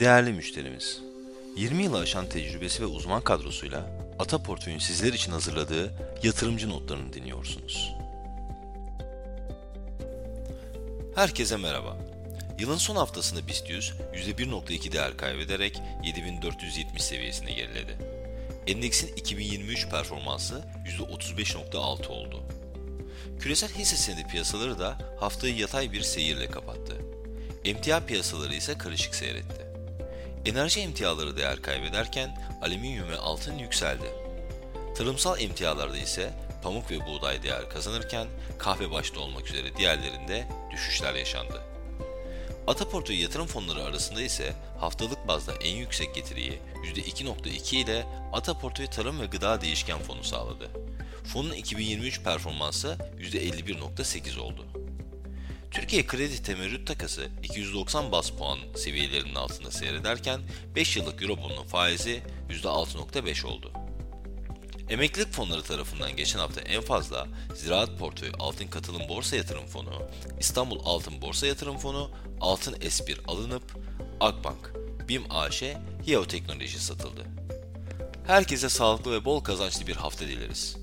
Değerli müşterimiz, 20 yılı aşan tecrübesi ve uzman kadrosuyla Ata Portföy'ün sizler için hazırladığı yatırımcı notlarını dinliyorsunuz. Herkese merhaba. Yılın son haftasında BIST 100 %1.2 değer kaybederek 7470 seviyesine geriledi. Endeksin 2023 performansı %35.6 oldu. Küresel hisse senedi piyasaları da haftayı yatay bir seyirle kapattı. Emtia piyasaları ise karışık seyretti. Enerji emtiaları değer kaybederken alüminyum ve altın yükseldi. Tarımsal emtialarda ise pamuk ve buğday değer kazanırken kahve başta olmak üzere diğerlerinde düşüşler yaşandı. Ataportföy yatırım fonları arasında ise haftalık bazda en yüksek getiriyi %2.2 ile Ataportföy Tarım ve Gıda Değişken Fonu sağladı. Fonun 2023 performansı %51.8 oldu. Türkiye kredi temerrüt takası 290 bas puan seviyelerinin altında seyrederken 5 yıllık Eurobond'un faizi %6.5 oldu. Emeklilik fonları tarafından geçen hafta en fazla Ziraat Portföy Altın Katılım Borsa Yatırım Fonu, İstanbul Altın Borsa Yatırım Fonu, Altın S1 alınıp Akbank, BİM AŞ, Heo Teknoloji satıldı. Herkese sağlıklı ve bol kazançlı bir hafta dileriz.